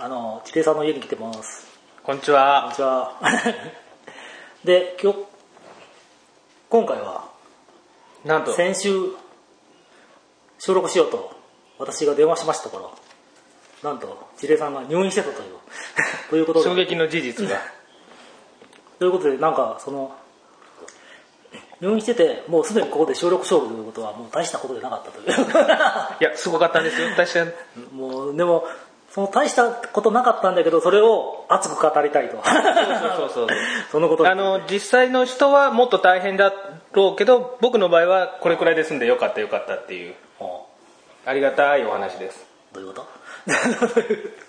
あの、地底さんの家に来てます。こんにちこんはに。ちは。で、今日、今回は、なんと、先週、収録しようと、私が電話しましたところ、なんと、地底さんが入院してたという、ということで、衝撃の事実が。ということで、なんか、その、入院してて、もうすでにここで収録しようということは、もう大したことでなかったという。いや、すごかったんですよ。確かに。もう、でも、その大したことなかったんだけど、それを熱く語りたいと。そうそうそう。そのことにあの、実際の人はもっと大変だろうけど、僕の場合はこれくらいで済んでよかったよかったっていう、おありがたいお話です。どういうこと？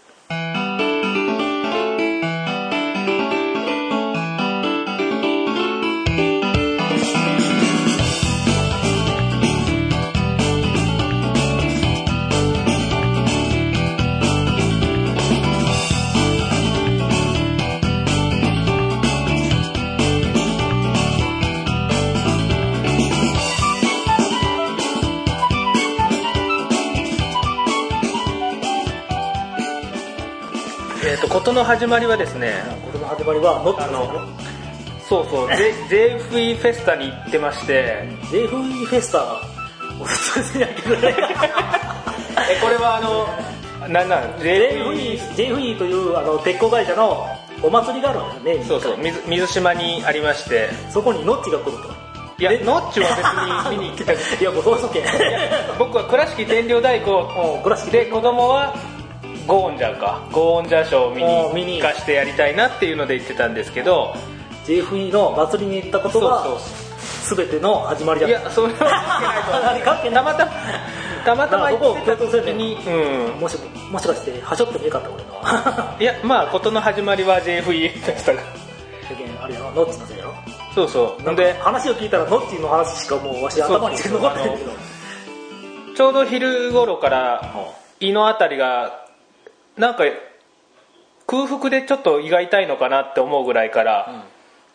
えっ、と、ことの始まりはですね、これの始まりは、ノッチあの、そうそう、JFE フェスタに行ってまして、JFE フェスタ、おすすめやけどね。え、これはあの、なんなん、JFE、JFE、というあの鉄工会社のお祭りがあるんだよね。そうそう、水水島にありまして、そこにノッチが来ると。いや、ノッチは別に見に来た いや、もうそうしとけ。僕は倉敷天領太鼓うん倉敷で子供はゴーンジャーか。ゴーンジャーショーを見にに。行かしてやりたいなっていうので言ってたんですけど。JFE の祭りに行ったことがそう、全ての始まりだいやそれは何関係たまたまたまたまなあそこを行ってた時にうん。もしもしかしてはしょってもよかった俺の。いやまあ事の始まりは JFE でしたが。あれやろ？ノッチのせいやろ？そうそう。なんで話を聞いたらノッチの話しかもうわし頭に残ってないけど。ちょうど昼頃から胃のあたりがなんか空腹でちょっと胃が痛いのかなって思うぐらいから、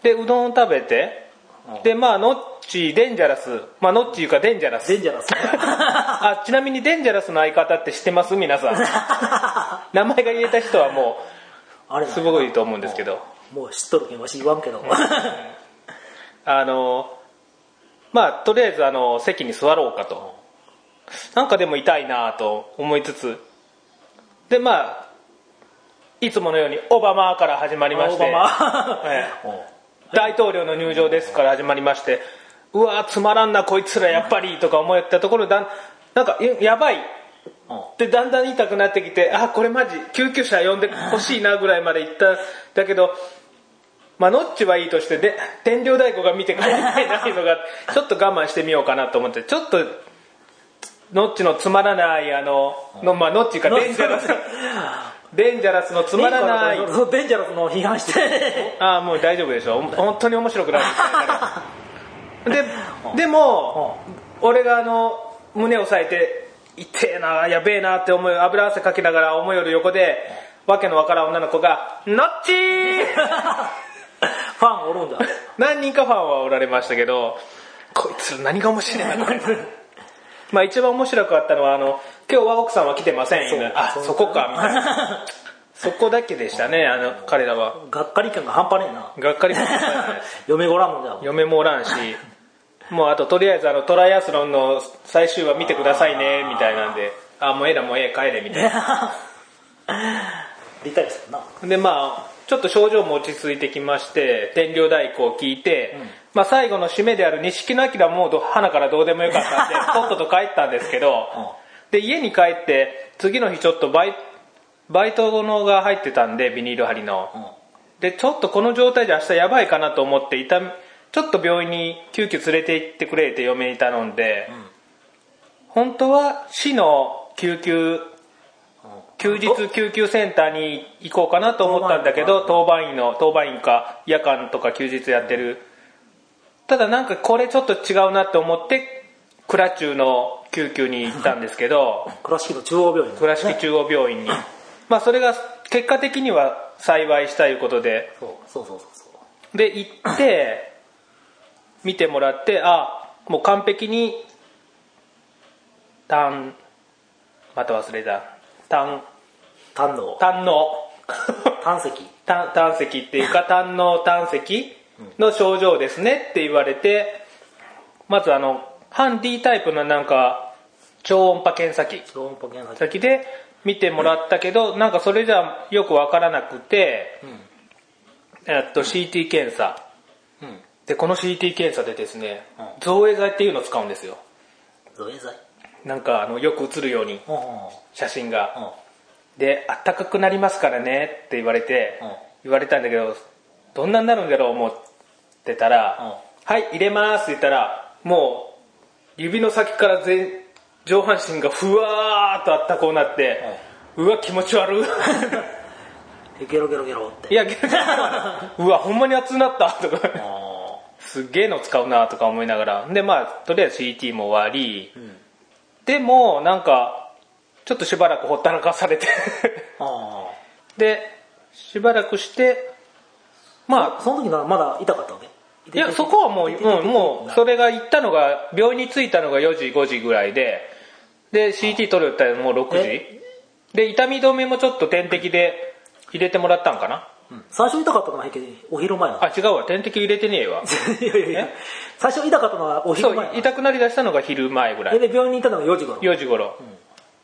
でうどんを食べて、うん。でまあノッチデンジャラス。まあノッチいうかデンジャラス。デンジャラス あちなみにデンジャラスの相方って知ってます？皆さん。名前が言えた人はもあれうすごいと思うんですけど。もう知っとるけんわし言わんけど。あのまあとりあえずあの席に座ろうかと。なんかでも痛いなと思いつつでまあいつものようにオバマから始まりましてオバマ。ええ。大統領の入場ですから始まりましてうわつまらんなこいつらやっぱりとか思ったところだんなんかややばい。でだんだん痛くなってきてあこれマジ救急車呼んでほしいなぐらいまで行っただけどまあノッチはいいとしてで天領太鼓が見て帰りたいないうのがちょっと我慢してみようかなと思ってちょっとノッチのつまらないあののまあノッチかデンジャラス。デンジャラスのつまらない。そのデンジャラスの批判して。ああもう大丈夫でしょ。本当に面白くないでででも俺があの胸を押さえて痛えなやべえなって思い油汗かきながら思いよる横でわけのわからん女の子が「ノッチー!」ファンおるんだ。何人かファンはおられましたけどこいつ何が面白いなこれまあ一番面白かったのはあの「今日は奥さんは来てません」そう。あそこかみたいな。そこだけでしたねあの彼らは。がっかり感が半端ねえな。がっかりも嫁ごらんもんじゃん嫁もおらんし。もうあととりあえずあのトライアスロンの最終話見てくださいねみたいなんで。あもうええなもうええ帰れみたいな。理解するな。でまあちょっと症状も落ち着いてきまして天領太鼓を聞いて、まあ、最後の締めである錦野明もうど花からどうでもよかったんでとっとと帰ったんですけど、で家に帰って次の日ちょっとバイバイトのが入ってたんでビニール貼りの、でちょっとこの状態で明日やばいかなと思って痛みちょっと病院に救急連れて行ってくれって嫁に頼んで、本当は市の救急休日救急センターに行こうかなと思ったんだけど当番員の当番員か夜間とか休日やってるただなんかこれちょっと違うなって思って倉中の救急に行ったんですけど倉敷の中央病院倉敷中央病院に。まあそれが結果的には幸いしたいうことで。そうそうそうそうで行って見てもらってあもう完璧に単また忘れた。単胆の。胆の。胆石。胆胆石っていうか胆の胆石の症状ですねって言われてまずあのハンディタイプのなんか超音波検査機超音波検査器。先で見てもらったけどなんかそれじゃよくわからなくて、えっと CT 検査。でこの CT 検査でですねうん。造影剤っていうのを使うんですよ。造影剤？なんかあのよく映るように写真が。うん。であったかくなりますからねって言われて、うん。言われたんだけどどんなになるんだろう思ってたら、うん。はい入れますって言ったらもう指の先から全上半身がふわーっとあったこうなって、うわ気持ち悪い。え ゲロゲロゲロって。いやうわほんまに熱くなった。とか。あすっげえの使うなとか思いながら。でまあとりあえず CT も終わり。ん。でもなんかちょっとしばらくほったらかされて。あでしばらくしてまあその時はまだ痛かったわけ？あいやそこはもう、うん、もうそれが行ったのが病院に着いたのが4時5時ぐらいでで CT 取るったらもう6時。え？で痛み止めもちょっと点滴で入れてもらったんかな？うん。最初痛かったのはお昼前なの。あ違うわ。点滴入れてねえわ。いやいやいや最初痛かったのはお昼前。痛くなりだしたのが昼前ぐらい。で病院に行ったのが4時頃。4時頃。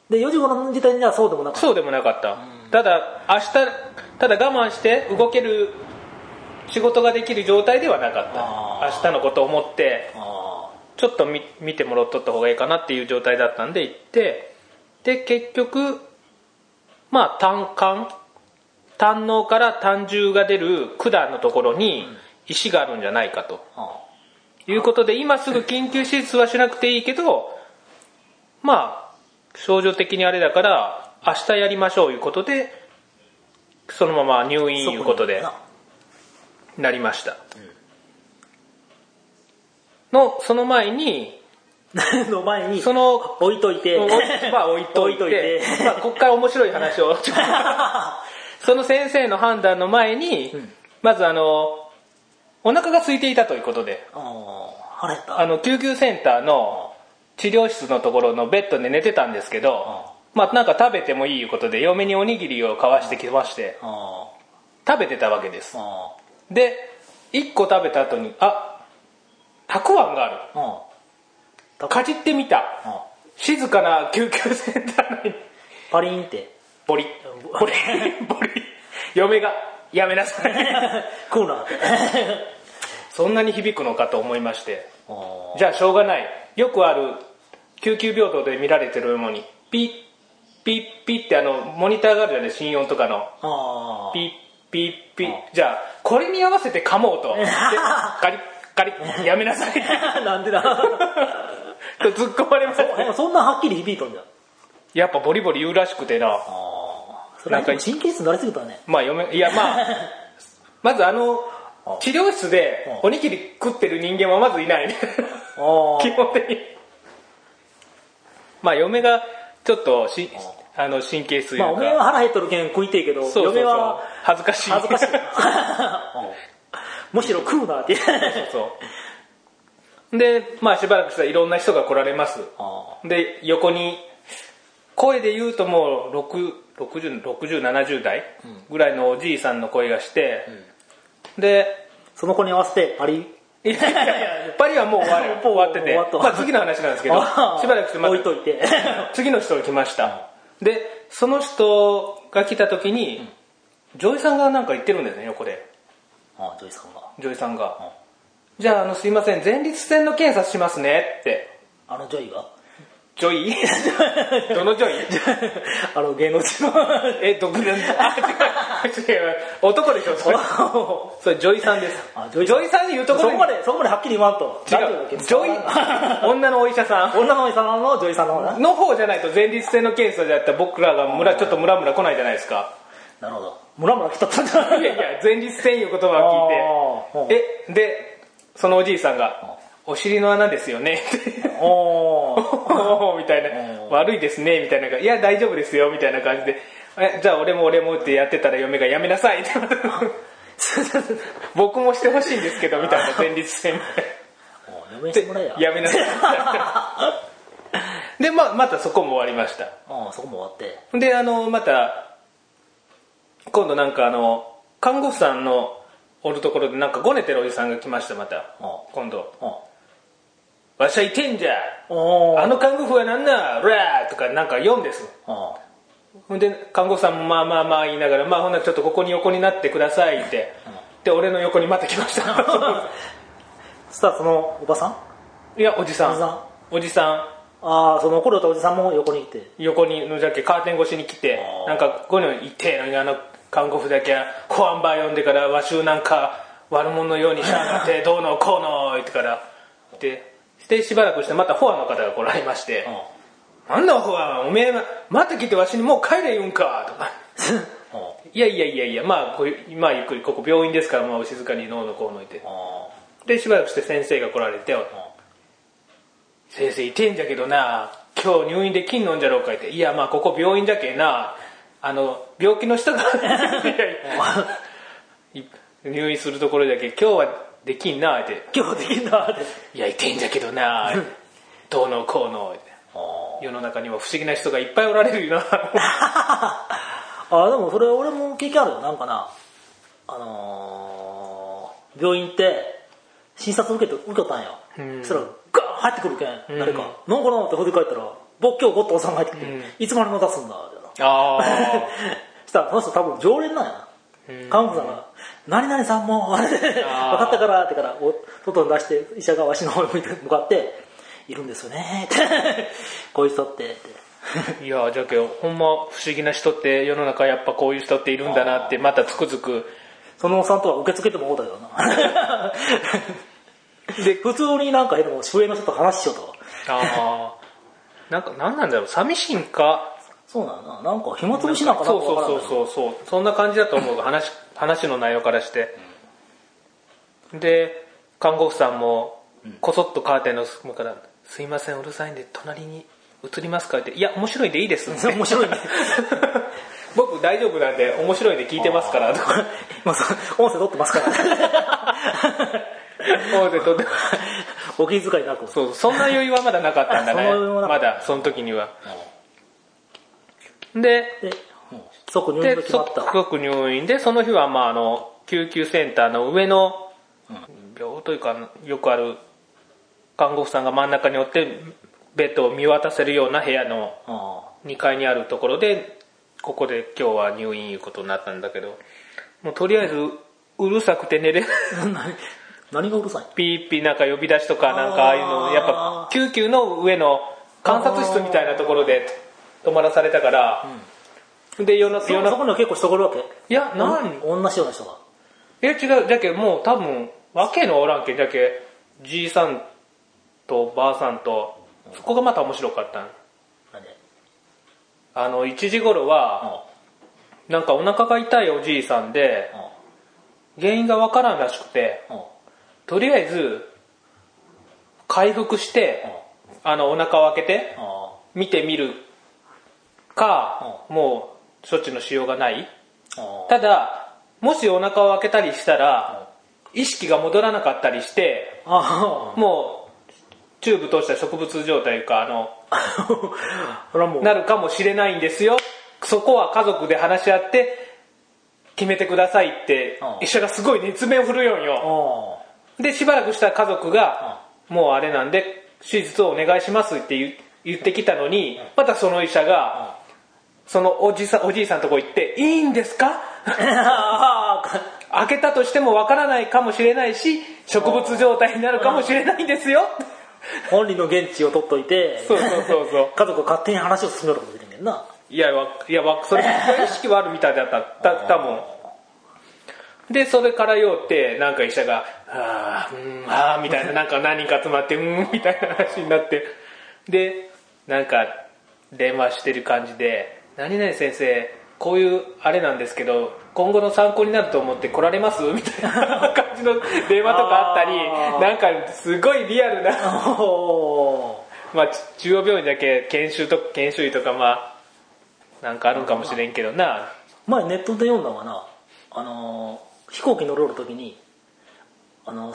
で4時頃の時点ではそうでもなかった。そうでもなかった。ただ明日ただ我慢して動ける仕事ができる状態ではなかった。明日のことを思ってあちょっと見見てもらっとった方がいいかなっていう状態だったんで行ってで結局まあ胆管胆のから胆汁が出る管のところに石があるんじゃないかと。いうことで今すぐ緊急手術はしなくていいけどまあ症状的にあれだから明日やりましょういうことでそのまま入院いうことで。そなりました、のその前に の前にその置いといて。まあ置いといて置いといて。まあ、ここから面白い話を。その先生の判断の前に、うん。まずあのお腹が空いていたということで。あの救急センターの治療室のところのベッドで寝てたんですけど、まあなんか食べてもいいいうことで嫁におにぎりを買わしてきましてあ食べてたわけですで1個食べた後にあたくあんがある。かじってみた。あ静かな救急センター内に。パリンって。ボリ。ボリ。ボリ。嫁がやめなさい。食うな。そんなに響くのかと思いまして。じゃあしょうがない。よくある救急病棟で見られてるのにピッピッピッってあのモニターがあるじゃない心音とかの。ピッピッピッじゃあこれに合わせて噛もうと。でガリッガリッ やめなさい。なんでだ？と突っ込まれましたそんなはっきり響いとんじゃん。やっぱボリボリ言うらしくてな。それなんか神経質になりすぎたね。まあ嫁いやまあまずあのあ。治療室でおにぎり食ってる人間はまずいない。ね基本的に。まあ嫁がちょっとしあの神経質まあおめえは腹減っとるけん食いてえけどそうそうそう。嫁は恥ずかしい。恥ずかしい。むしろ食うなって。そうでまあしばらくしたらいろんな人が来られます。あで横に声で言うともう6070代ぐらいのおじいさんの声がして、でその子に合わせてパリ？いやいやいやパリはもう終わる。もう終わってて。まあ、次の話なんですけどしばらくしてまた置いといて。次の人が来ましたでその人が来た時に、ジョイさんがなんか言ってるんですね横で。ああジョイさんが。ジョイさんが、うん。じゃああのすいません前立腺の検査しますねって。あのジョイが？ジョイどのジョイあの芸能人の。えどこであ違う。違う。男でしょそれ。それジョイさんです。あジョイさん。に言うところに。そこまでそこまではっきり言わんと。違う。ジョイ女のお医者さん。女のおじさんのジョイさんの方な。の方じゃないと前立腺の検査でやったら僕らが村ちょっとムラムラ来ないじゃないですか。なるほど。ムラムラ来たったんじゃない。いやいや前立腺いう言葉を聞いて。えでそのおじいさんが「お尻の穴ですよね」おー。みたいな。うん「悪いですね」みたいな「いや大丈夫ですよ」みたいな感じで「えじゃあ俺も俺も」ってやってたら嫁が「やめなさい」っ て僕もしてほしいんですけどみたいな。前立腺。ややめなさい。でまあまたそこも終わりました。ああそこも終わって。であのまた今度なんかあの看護婦さんのおるところでなんかごねてるおじさんが来ましたまた。今度「わしゃいてんじゃ。あの看護婦はなんなラー!」とかなんか読んですほんで看護婦さんもまあまあまあ言いながら「まあほんならちょっとここに横になってください」って。で俺の横にまた来ました。そしたらそのおばさん？いやおじさん。おじさん。ああその怒るたおじさんも横にいて。横にのじゃけカーテン越しに来てなんかこういうの言ってのにあの看護婦だけコアンバー読んでからわしゅうなんか悪者のようにしやがって どうのこうの言ってから。ででしばらくしてまたフォアの方が来られまして「なんだフォアおめえまた来てわしにもう帰れ言うんか」とか。いやいやいやいやまあこういうまあゆっくりここ病院ですからまあお静かにどうのこうの言って。でしばらくして先生が来られて「先生いてんじゃけどな今日入院できんのんじゃろうか」言って「いやまあここ病院じゃけなあの病気の人が 入院するところだけ今日はできんなって。今日できんなって。いやいてんじゃけどなどうのこうの。って世の中には不思議な人がいっぱいおられるよな。あでもそれ俺も経験あるよなんかな。あのー、病院行って診察受けて受けたんよ、そしたらガーン入ってくるけん、誰か「なんかな?」って振り返ったら仏教ゴッドさんが入ってきて、いつまでも出すんだ」ってああ したらその人多分常連なんやな看護婦さんが「何々さんもあれで分かったから」ってからお外に出して医者がわしの方に向いて向かって「いるんですよね」って「こういう人って」って。いやじゃけほんま不思議な人って世の中やっぱこういう人っているんだなってまたつくづく。そのおっさんとは受け付けてもうたよな。で普通になんかでも上の人と話しようと。ああなんか何なんだろう寂しいんかそうなんだな。なんか暇つぶしなんかなそうそうそう。そうそうそんな感じだと思う。話話の内容からして、で看護婦さんもこそっとカーテンの隙間から「すいませんうるさいんで隣に移りますか?」って「いや面白いんでいいです」って。面白いね。僕大丈夫なんで面白いんで聞いてますから。とかまあそう音声取ってますから。音声取ってお気遣いなく。そうそんな余裕はまだなかったんだね。まだその時にはで即入院で即入院でその日はまああの救急センターの上の病というかよくある看護婦さんが真ん中におってベッドを見渡せるような部屋のあ2階にあるところでここで今日は入院いうことになったんだけどもうとりあえずうるさくて寝れ 何がうるさいピーピーなんか呼び出しとかなんかああいうのやっぱ救急の上の観察室みたいなところで泊まらされたから、で夜のそ夜のそこには結構人がいるわけ？いや何同じような人が。いや違う。じゃけもう多分わけのおらんけんじゃけじいさんとばあさんとそこがまた面白かったん。何で？あの1時頃はなんかお腹が痛いおじいさんで原因がわからんらしくてとりあえず回復してあのお腹を開けて見てみるかもう処置のしようがない。ただもしお腹を開けたりしたら意識が戻らなかったりしてあもうチューブ通した植物状態かあの なるかもしれないんですよ。そこは家族で話し合って決めてくださいってうん。医者がすごい熱弁を振るよんよ。あでしばらくしたら家族がもうあれなんで手術をお願いしますって言言ってきたのにまたその医者がそのおじさんおじいさんのとこ行って「いいんですか？あ 開けたとしてもわからないかもしれないし植物状態になるかもしれないんですよ。本人の現地を取っといてそうそうそうそう。家族が勝手に話を進めるかもしれんけどな。いやわいやわそれ意識はあるみたいだった。た多分。でそれからよってなんか医者が「ああうんああ」みたいななんか何人か集まって「うん」みたいな話になって。でなんか電話してる感じで「何々先生こういうあれなんですけど今後の参考になると思って来られます? 」みたいな感じの電話とかあったりなんかすごいリアルな。おまあ中央病院だけ研修と研修医とかまあなんかあるんかもしれんけどな前ネットで読んだのがな。あのー飛行機乗る時にあの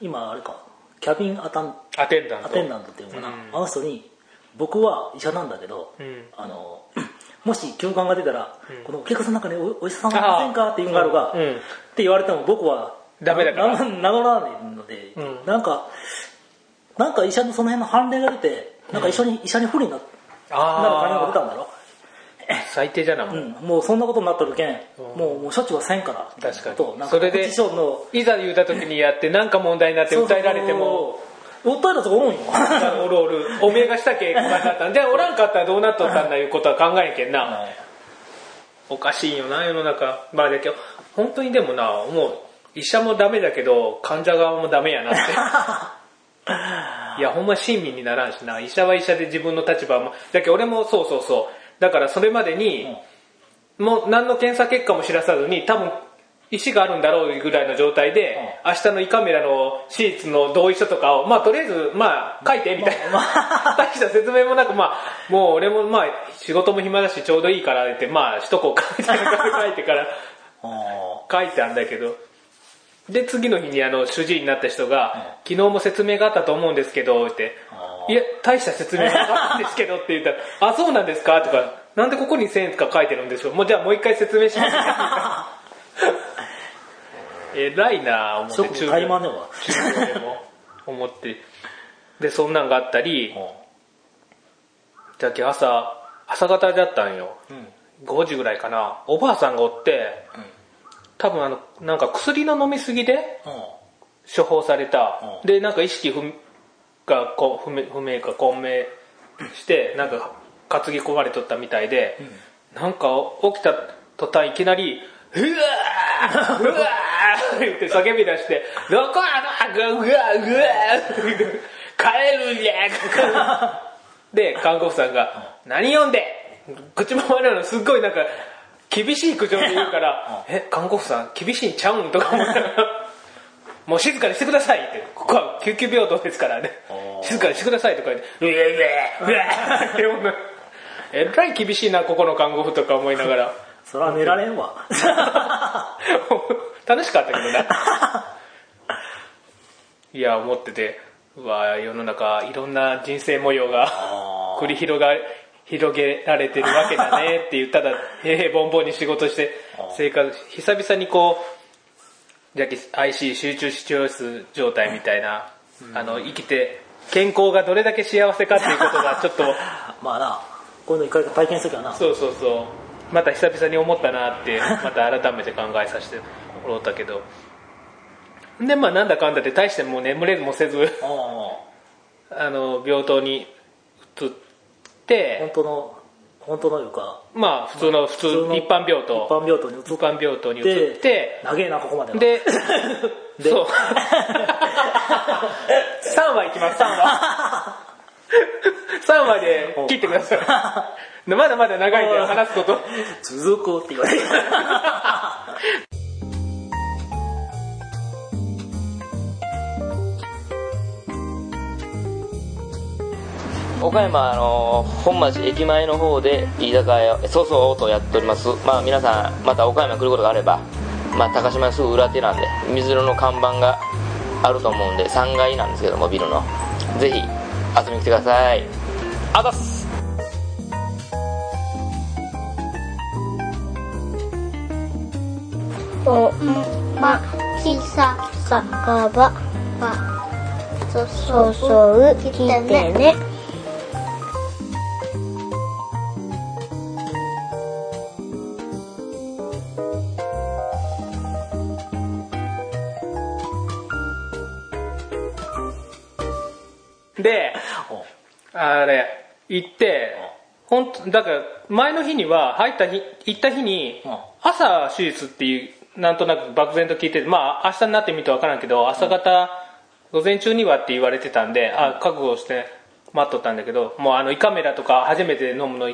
今あれかキャビンアタンアテンダント。アテンダントっていうのかな、うん。あの人に僕は医者なんだけど、うん。あのもし休館が出たら、このお客さんの中におお医者さんはいませんかっていうのがあるが、うんうん。って言われても僕はダメだから。な名乗らないので、うん。なんかなんか医者のその辺の判例が出てなんか一緒に、医者に不利にななる金が出たんだろ？最低じゃなもん、うん、もうそんなことになっとるけん、もうもう処置はせんから確かに。それでいざ言うた時にやって何か問題になって訴えられてもそうそう訴えたとこおるんよ。おるおる。おめえがしたけこうなったん。でおらんかったらどうなっとったんだいうことは考えんけんな、おかしいよな世の中。まあだけど本当にでもなもう医者もダメだけど患者側もダメやなって。いやほんま親身にならんしな。医者は医者で自分の立場も。だけど俺もそうそうそう。だからそれまでに、もう何の検査結果も知らさずに多分石があるんだろうぐらいの状態で、明日の胃カメラの手術の同意書とかをまあとりあえずまあ書いてみたいな、大した説明もなくまあもう俺もまあ仕事も暇だしちょうどいいからってまあ首都高書いて書いてから書いてあんだけど。で次の日にあの主治医になった人が、昨日も説明があったと思うんですけどって。いや大した説明がなかったんですけどって言ったら「あそうなんですか?」とか「なんでここに1000円とか書いてるんでしょう？もうじゃあもう一回説明します えらいなぁ思って中学でも。思って。でそんなんがあったりだけ朝朝方だったんよ。うん。5時ぐらいかな。おばあさんがおって多分あのなんか薬の飲みすぎで処方された、うん。でなんか意識不がこ不明不明か混迷してなんか担ぎ込まれとったみたいで、なんか起きた途端いきなり「うわーうわー!」って叫び出して「どこやのうわうわうわ帰るんや!」で看護婦さんが「何読んで!」口も悪いのすっごいなんか厳しい口調で言うから「え看護婦さん厳しいんちゃうん?」とか思ったらもう静かにしてくださいって、ここは救急病棟ですからね静かにしてくださいとか言って、うえうえうえって思うえらい厳しいな、ここの看護婦とか思いながら。それは寝られんわ。楽しかったけどな。いや、思ってて、うわ世の中いろんな人生模様が繰り広が広げられてるわけだねって言ったら、へへぼんぼんに仕事して生活、久々にこう、じゃけ IC 集中視聴室状態みたいな、あの、生きて、健康がどれだけ幸せかっていうことがちょっと、まあなこういうの一回体験するからな。そうそうそう、また久々に思ったなって、また改めて考えさせてもらったけど、で、まあなんだかんだで大してもう眠れずもせず、ああの、病棟に移っあて本、当の本当のいうかまあ普通の、普通一般病一棟、般病棟に移一般病棟に移って、長えなここまではで、でそう。3話いきます、3話。3話で切ってください。まだまだ長いんで話すこと。続くって言われて 岡山あの本町駅前の方で居酒屋そうそうとやっております。まあ皆さんまた岡山来ることがあればまあ高島のすぐ裏手なんで水色の看板があると思うんで3階なんですけどもビルの。ぜひ遊びに来てください。あざっすおまきささかばばそそそうきてね。で、あれ、行って、本当だから前の日には入った日、行った日にうん、朝手術っていう、なんとなく漠然と聞いてて、まあ明日になってみるとわからんけど、朝方、午前中にはって言われてたんで、あ、覚悟して待っとったんだけど、もうあの胃カメラとか初めて飲むの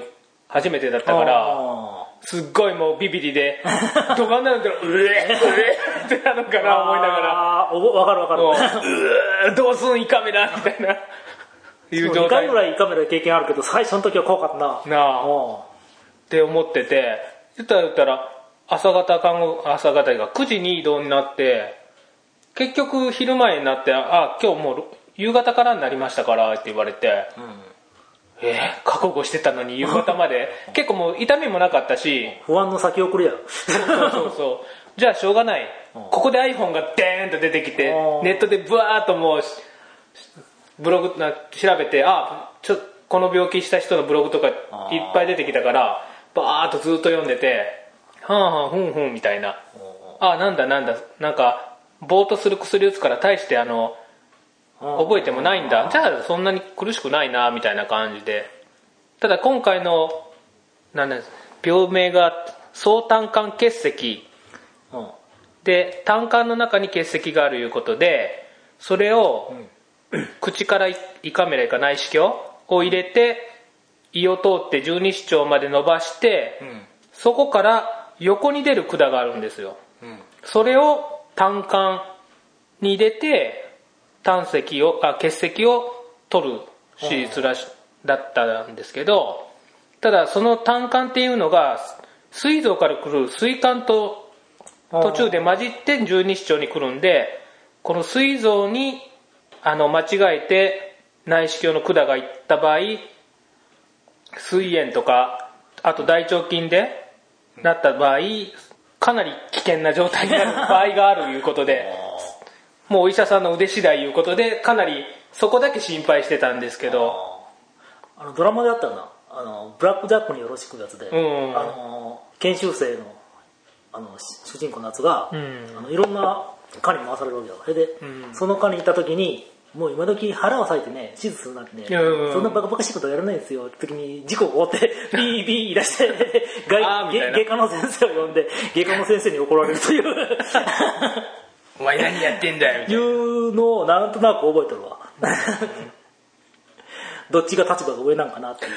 初めてだったから、あすっごいもうビビりで、どかんなると、うえ、うえってなるかーな思いながら、あかるわかる。もう、うえどうすん胃カメラみたいな、いう2状態。回ぐ。らい胃カメラで経験あるけど最初の時は怖かったな。なあ。うん。って思ってて、言ったら言ったら、朝方看護、朝方が9時に移動になって、結局昼前になって、あ、今日もう夕方からになりましたからって言われて、えー覚悟してたのに夕方まで。結構もう痛みもなかったし不安の先送りや。そうそうそう じゃあしょうがない。うん。ここで iPhone がデーンと出てきてうん。ネットでブワーっともうしブログな調べてあちょこの病気した人のブログとかいっぱい出てきたからバーっとずっと読んでてはんはんふんふんみたいな。あなんだなんだ。なんかぼーっとする薬打つから大してあの覚えてもないんだ。じゃあそんなに苦しくないなみたいな感じで。ただ今回のなんだ病名が総胆管結石。うん。で胆管の中に結石があるいうことでそれを口から胃カメラか内視鏡を入れて胃を通って十二指腸まで伸ばしてそこから横に出る管があるんですよ。それを胆管に入れて胆石をあ結石を取る手術らしだったんですけどただその胆管っていうのが膵臓から来る膵管と途中で混じって十二指腸に来るんでこの膵臓にあの間違えて内視鏡の管がいった場合膵炎とかあと大腸菌でなった場合かなり危険な状態になる 場合があるいうことでもうお医者さんの腕次第いうことでかなりそこだけ心配してたんですけど。あのドラマであったよな。あのブラック・ジャックによろしくやつで、うん。あの研修生のあの主人公のやつが、ん。あのいろんな科に回されるわけよそれで、ん。その科に行った時にもう今時腹を裂いてね手術するなんてね、うんそんなバカバカしいことやらないんですよ。って時に事故が起こって ビービー言い出して 外あーみたいな。外科の先生を呼んで外科の先生に怒られるという。お前何やってんだよみたいうのをなんとなく覚えてるわ。どっちが立場が上なんかなっていう。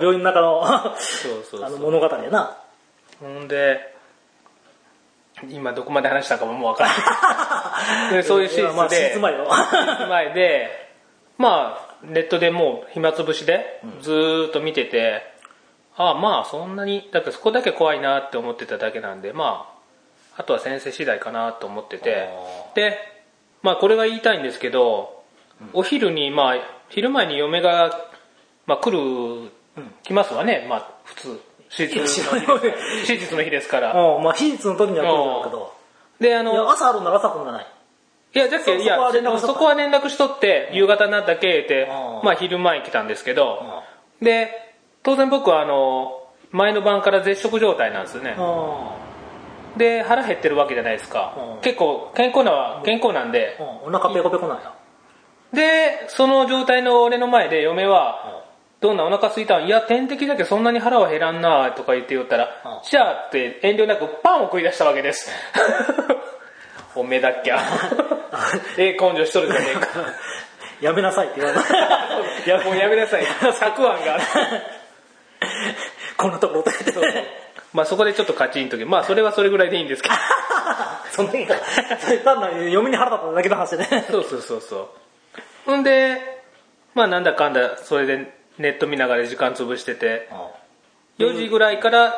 病院の中のそうそうそう。あの物語やな。ほんで今どこまで話したかももう分からない。でそういう手術いやまあ手で術前前でまあネットでもう暇つぶしでずーっと見てて、ああまあそんなにだからそこだけ怖いなって思ってただけなんでまああとは先生次第かなと思ってて。でまあこれが言いたいんですけど、お昼にまあ昼前に嫁が、まあ、来る、来ますわね。まあ普通手術の日手術の日ですから。うんまあ手術の時には来るんだろうけどであの朝あるなら朝来るんじゃない。いや、だっけ、いや、そそこは連絡しとって、夕方になったけ言ってう、ん。まあ昼前に来たんですけど、で、当然僕はあの、前の晩から絶食状態なんですよね。うで、腹減ってるわけじゃないですか。うん。結構健康な、健康なんで。んうん。お腹ペコペコなんや。で、その状態の俺の前で嫁は、どんなお腹空いたん？いや、点滴だけそんなに腹は減らんなとか言って言ったら、うんじゃあって遠慮なくパンを食い出したわけです。おめえだっきゃ。ええ根性しとるじゃねえか。やめなさいって言われた いや、もうやめなさい。昨案がある。こんなところでまあそこでちょっとカチンとき、まあそれはそれぐらいでいいんですけど。そんなにか単なる嫁に腹立っただけの話でねそうそうそうそう。んで、まあなんだかんだ、それでネット見ながら時間潰してて、4時ぐらいから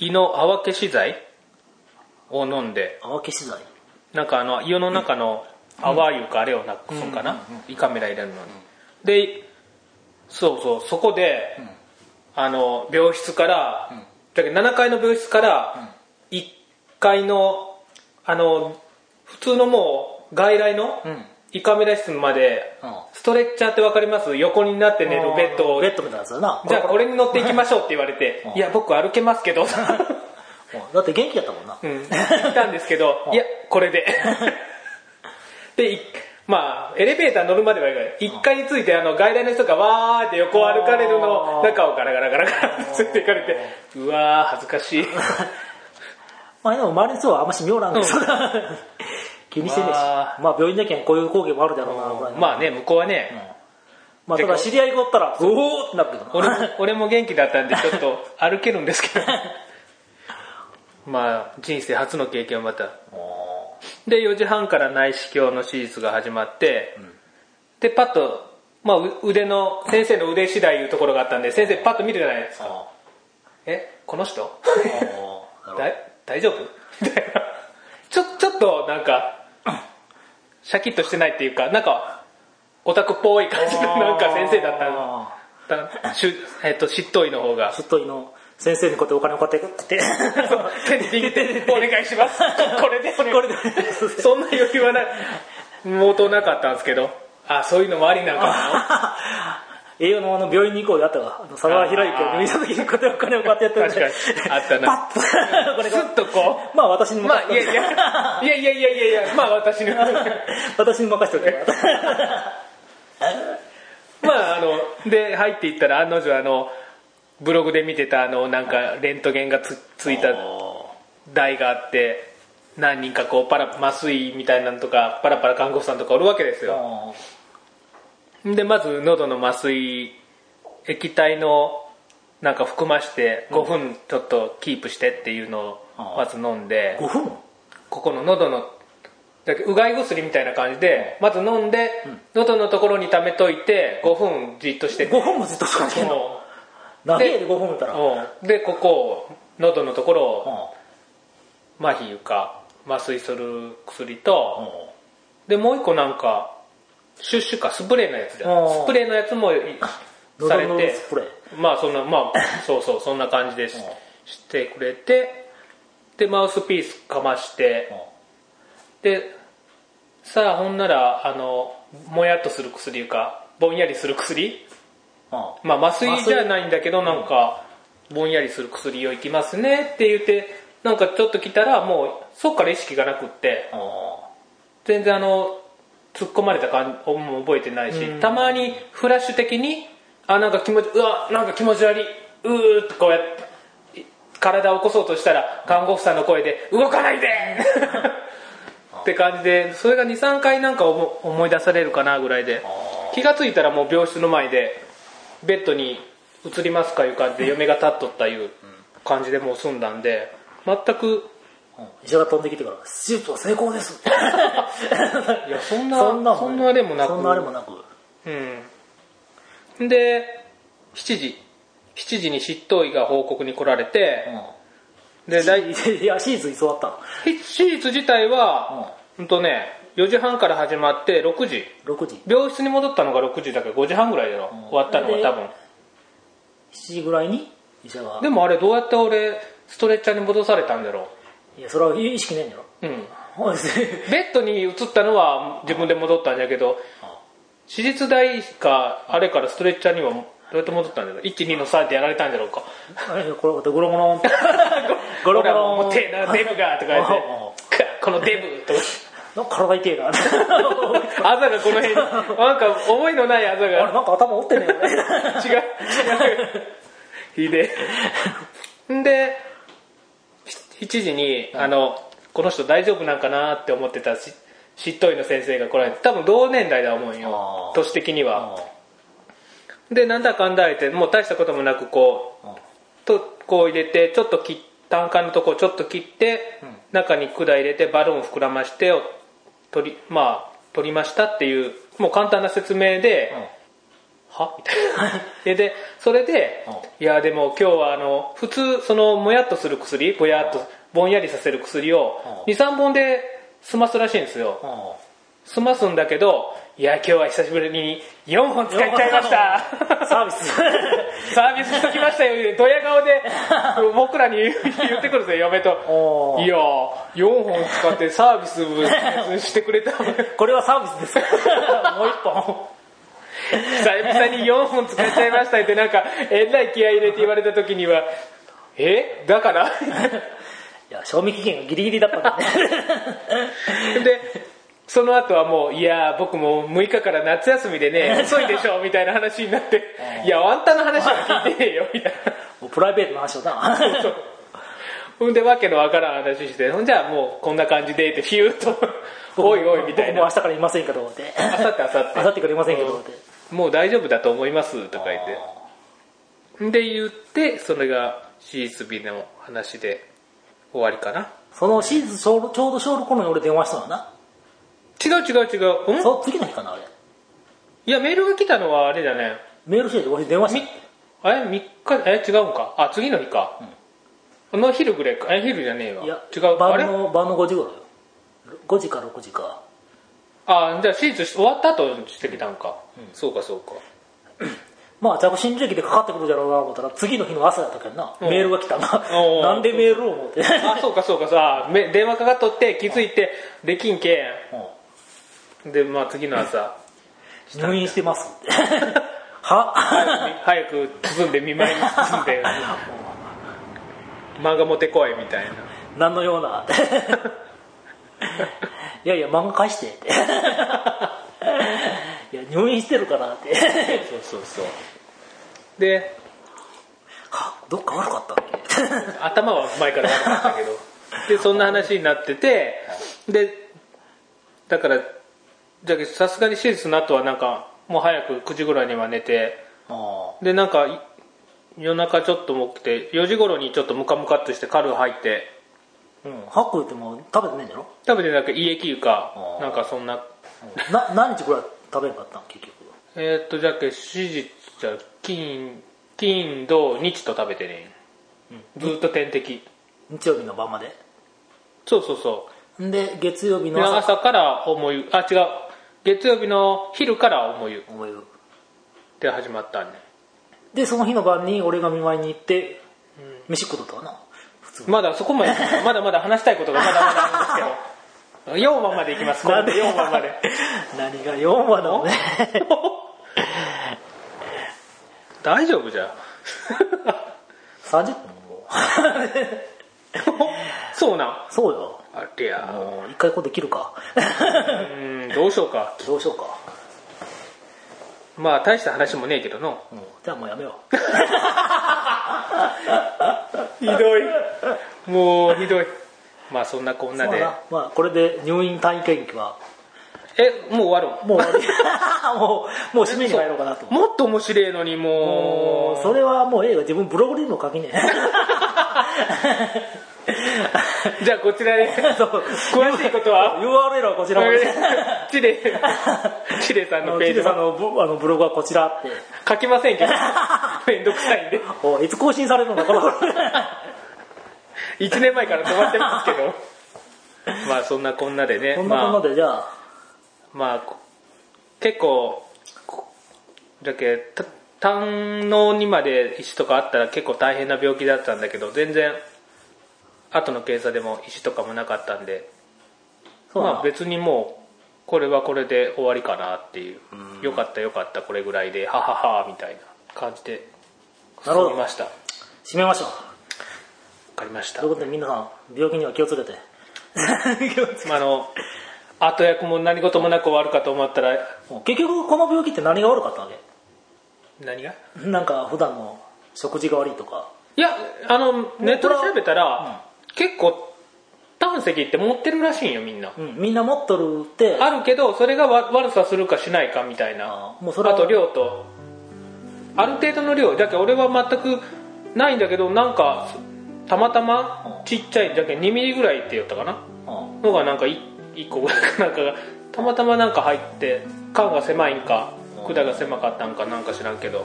胃の泡消し剤を飲んで、泡消し剤？なんかあの胃の中の泡いうかあれをなくすんかな、胃カメラ入れるのに。で、そうそう、そこで、あの、病室から、だけど7階の病室から、1階の、あの、普通のもう外来のうん。胃カメラ室まで、トレッチャーってわかります？横になって寝るベッドを。ベッドみたいなやつだな。じゃあこれに乗っていきましょうって言われてうん、いや僕歩けますけど、うん。だって元気やったもんな、うん、言ったんですけど、いや、これで。で、いまあ、エレベーター乗るまではいいから、1階についてあの外来の人がわーって横を歩かれるの中をガラガラガラガラってついていかれて、うわー恥ずかしい。まあでも周りの人はあんまし見おらんけど、気にしてねえしままあ病院だけんこういう光景もあるだろうなぐらいのまあね、向こうはね、まあただ知り合いがおったらおおってなるけどな俺も俺も元気だったんでちょっと歩けるんですけど。まあ、人生初の経験をまた。で、4時半から内視鏡の手術が始まって、で、パッと、まあ、う腕の、先生の腕次第いうところがあったんで、先生パッと見るじゃないですか。え、この人？だ大丈夫？みたいなちょ、ちょっとなんか、シャキッとしてないっていうか、なんか、オタクっぽい感じのなんか先生だったの。だしゅえっと執刀医の方が。執刀医の先生にこうやってお金を買ってって。手に握ってお願いします。これで。これで。そんな余裕はない。元なかったんですけど。あそういうのもありなんかな 栄養のあの病院に行こうであったわ。あの、佐川博之を見た時にこうやってお金をこうやってやってるんで確かに。あったな。パッと、これスッとこまあ私に任まあせていやいやいやいやいやいやいや。まあ私に。私に任せておけば。まああので入っていったら案の定あのブログで見てたあのなんかレントゲンがつついた台があって何人かこうパラ麻酔みたいなのとかパラパラ看護師さんとかおるわけですよでまず喉の麻酔液体のなんか含まして5分ちょっとキープしてっていうのをまず飲んで5分？ここの喉のうがい薬みたいな感じでまず飲んで喉のところに溜めといて5分じっとして5分もずっと使ってんの？も長いで5分たら。でここを喉のところを麻痺いうか麻酔する薬とでもう一個なんかシュッシュかスプレーのやつだうん。スプレーのやつもされて。スプレー。まあそんなまあ そうそうそんな感じでししてくれて。でマウスピースかまして。でさあほんならあのもやっとする薬いうかぼんやりする薬？まあ麻酔じゃないんだけどなんかぼんやりする薬をいきますね。って言ってなんかちょっと来たらもうそっから意識がなくって。全然あの突っ込まれた感じも覚えてないし、たまにフラッシュ的にあなんか気持ちうわなんか気持ち悪いうーってこうやって体を起こそうとしたら看護婦さんの声で「動かないで 」って感じでそれが23回なんか思思い出されるかなぐらいで気がついたらもう病室の前でベッドに移りますかいう感じで嫁が立っとったいう感じでもう済んだんで全く医者が飛んできてから、手術は成功です。いやそんなそんなそんなあれもなく。そんなあれもなく。うん。で7時。7時に執刀医が報告に来られて、で大いや、シーズン居座ったの。手術自体は、うん。とね4時半から始まって6時。6時。病室に戻ったのが6時だけど5時半ぐらいだろ、ん。終わったのが多分。7時ぐらいに医者が。でもあれどうやって俺ストレッチャーに戻されたんだろいや、それは意識ねえんだろ。ううん。ベッドに移ったのは自分で戻ったんだけど手術台かあれからストレッチャーにはどうやって戻ったんだろう。12の3でやられたんだろうか。あれこれ、ゴロゴロン。って。ゴロゴロン。もう手なデブがとか言って。かこのデブとか。なんか体痛えな。あざがこの辺。になんか思いのないあざあれ、がなんか頭折ってねえよね。違う。違う。ひでんで7時にあのこの人大丈夫なんかなって思ってたし執刀医の先生が来られて多分同年代だと思うよ。年的には。でなんだかんだ言ってもう大したこともなくこうとこう入れてちょっと切っ単管のとこをちょっと切って、中に管入れてバルーンを膨らましてを取りまあ取りましたっていうもう簡単な説明で、は？みたいな。ででそれで、いやでも今日はあの普通そのもやっとする薬ぼやっとぼんやりさせる薬を23本で済ますらしいんですよ。済ますんだけどいや今日は久しぶりに4本使っちゃいました。サービス。サービスしときましたよ。ドヤ顔で僕らに言ってくるんですよ嫁といや4本使ってサービスしてくれた。これはサービスです。か もう一本。久々に4本使っちゃいましたってなんかえらい気合い入れて言われた時にはえ？だから？いや、賞味期限がギリギリだったんだね。でその後はもういや僕も6日から夏休みでね 遅いでしょみたいな話になっていやあんたの話は聞いてねえよみたいなもうプライベートの話をな。ほんでわけのわからん話してほんじゃあもうこんな感じでってフューッとおいおいみたいな僕も明日からいませんけどって。あさってあさって明後日からいませんけどって。もう大丈夫だと思いますとか言って。で言ってそれが手術日の話で終わりかな。そのシーズンちょうどちょうど小6頃に俺電話したのな。違う違う違う。うん？そう、次の日かな、あれ。いやメールが来たのはあれだね。メールしてて俺電話しみた。あれ？3日え違うんか？あ次の日か、の昼ぐらいか？え昼じゃねえわ。いや、違う。あれ？晩の、晩の5時頃よ。5時か6時か。あじゃあ手術し終わった後してきたんか、そうかそうか。まあ着信履歴でかかってくるじゃろうな思ったら次の日の朝やったけんな、うん。メールが来たな。なんでメールを思って？あそうかそうかさめ電話かかっとって気づいてできんけん。でまあ次の朝。入院してます。っ ては早く包んで見舞いに包んで漫画持ってこいみたいな。何のようないやいや漫画返してって。いや入院してるからって。そうそうそう。ではどっか悪かったっけ 頭は前から悪かったけど。でそんな話になっててでだからじゃあさすがに手術の後はなんかもう早く9時ぐらいには寝てあでなんかい夜中ちょっと起きて4時頃にちょっとムカムカっとしてカル入ってあうん。ハックってもう食べてねえんだろ？多分ねなんか家休かあー。なんかそんな。な何日ぐらい食べんかったん？結局。えーっとじゃけ手術じゃ金金土日と食べてね、ずっと点滴。日曜日の晩まで？そうそうそんで月曜日の朝朝から重湯。あ違う。月曜日の昼から重湯。思い出で始まったんね。でその日の晩に俺が見舞いに行って飯食うとったわなまだそこまでまだまだ話したいことがまだまだあるんですけど。4話までいきます。今度4話まで。何が4話なのね。大丈夫じゃん。30分もそうなん。そうよ。あれや。もう一回ここで切るか。うんどうしようか。どうしようか、まあ大した話もねえけどの。うん、じゃあもうやめよう ひどい。もうひどい。まあそんなこんなで。まあこれで入院退院研究は？えもう終わるんもう終わり。もうもう締めに入ろうかなと。もっと面白いのにもう。もうそれはもう映画自分ブログにも書きね じゃあこちらで詳しいことは？URL はこちらまで チレ チレさんのページチレさんのブあのブログはこちらって。書きませんけど。めんどくさいんで。おいつ更新されるのかこの1年前から止まってますけど。まあそんなこんなでね。こんなこんなまあでじゃあ。まあこ結構こだけた胆のにまで石とかあったら結構大変な病気だったんだけど全然後の検査でも石とかもなかったんでまあ別にもうこれはこれで終わりかなっていう。よかったよかったこれぐらいではははみたいな感じで進みました。わ締めましょう。かりました。ということで皆さん病気には気をつけて。気をつけまああの後役も何事もなく終わるかと思ったら結局この病気って何が悪かったわ何が？けなんか普段の食事が悪いとか。いやあのネットで調べたら、結構胆石って持ってるらしいんよみんな、うんみんな持っとるって。あるけどそれがわ悪さするかしないかみたいな。あもうそれはあと量と。ある程度の量。だけど俺は全くないんだけどなんかたまたまちっちゃいだけ2ミリぐらいって言ったかな。うんのがなんか 1, 個ぐらいかな。んかがたまたまなんか入って管が狭いんか管が狭かったんかなんか知らんけど。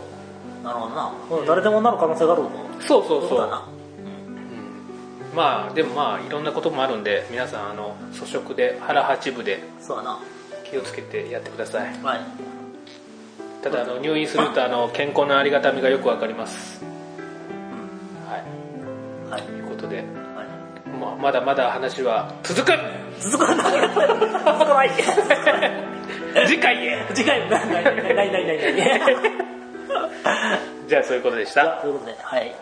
なるほどな、うん。誰でもなる可能性があるとそうそうそう。そうだなまあでもまあいろんなこともあるんで皆さんあの粗食で腹八分でそうだな。気をつけてやってください。はい。ただあの入院するとあの健康のありがたみがよくわかります。はい。はい、ということで、はい、まあ、まだまだ話は続く。続かない。続かない次回へ。次回。ないないないない。ない じゃあそういうことでした。ということではい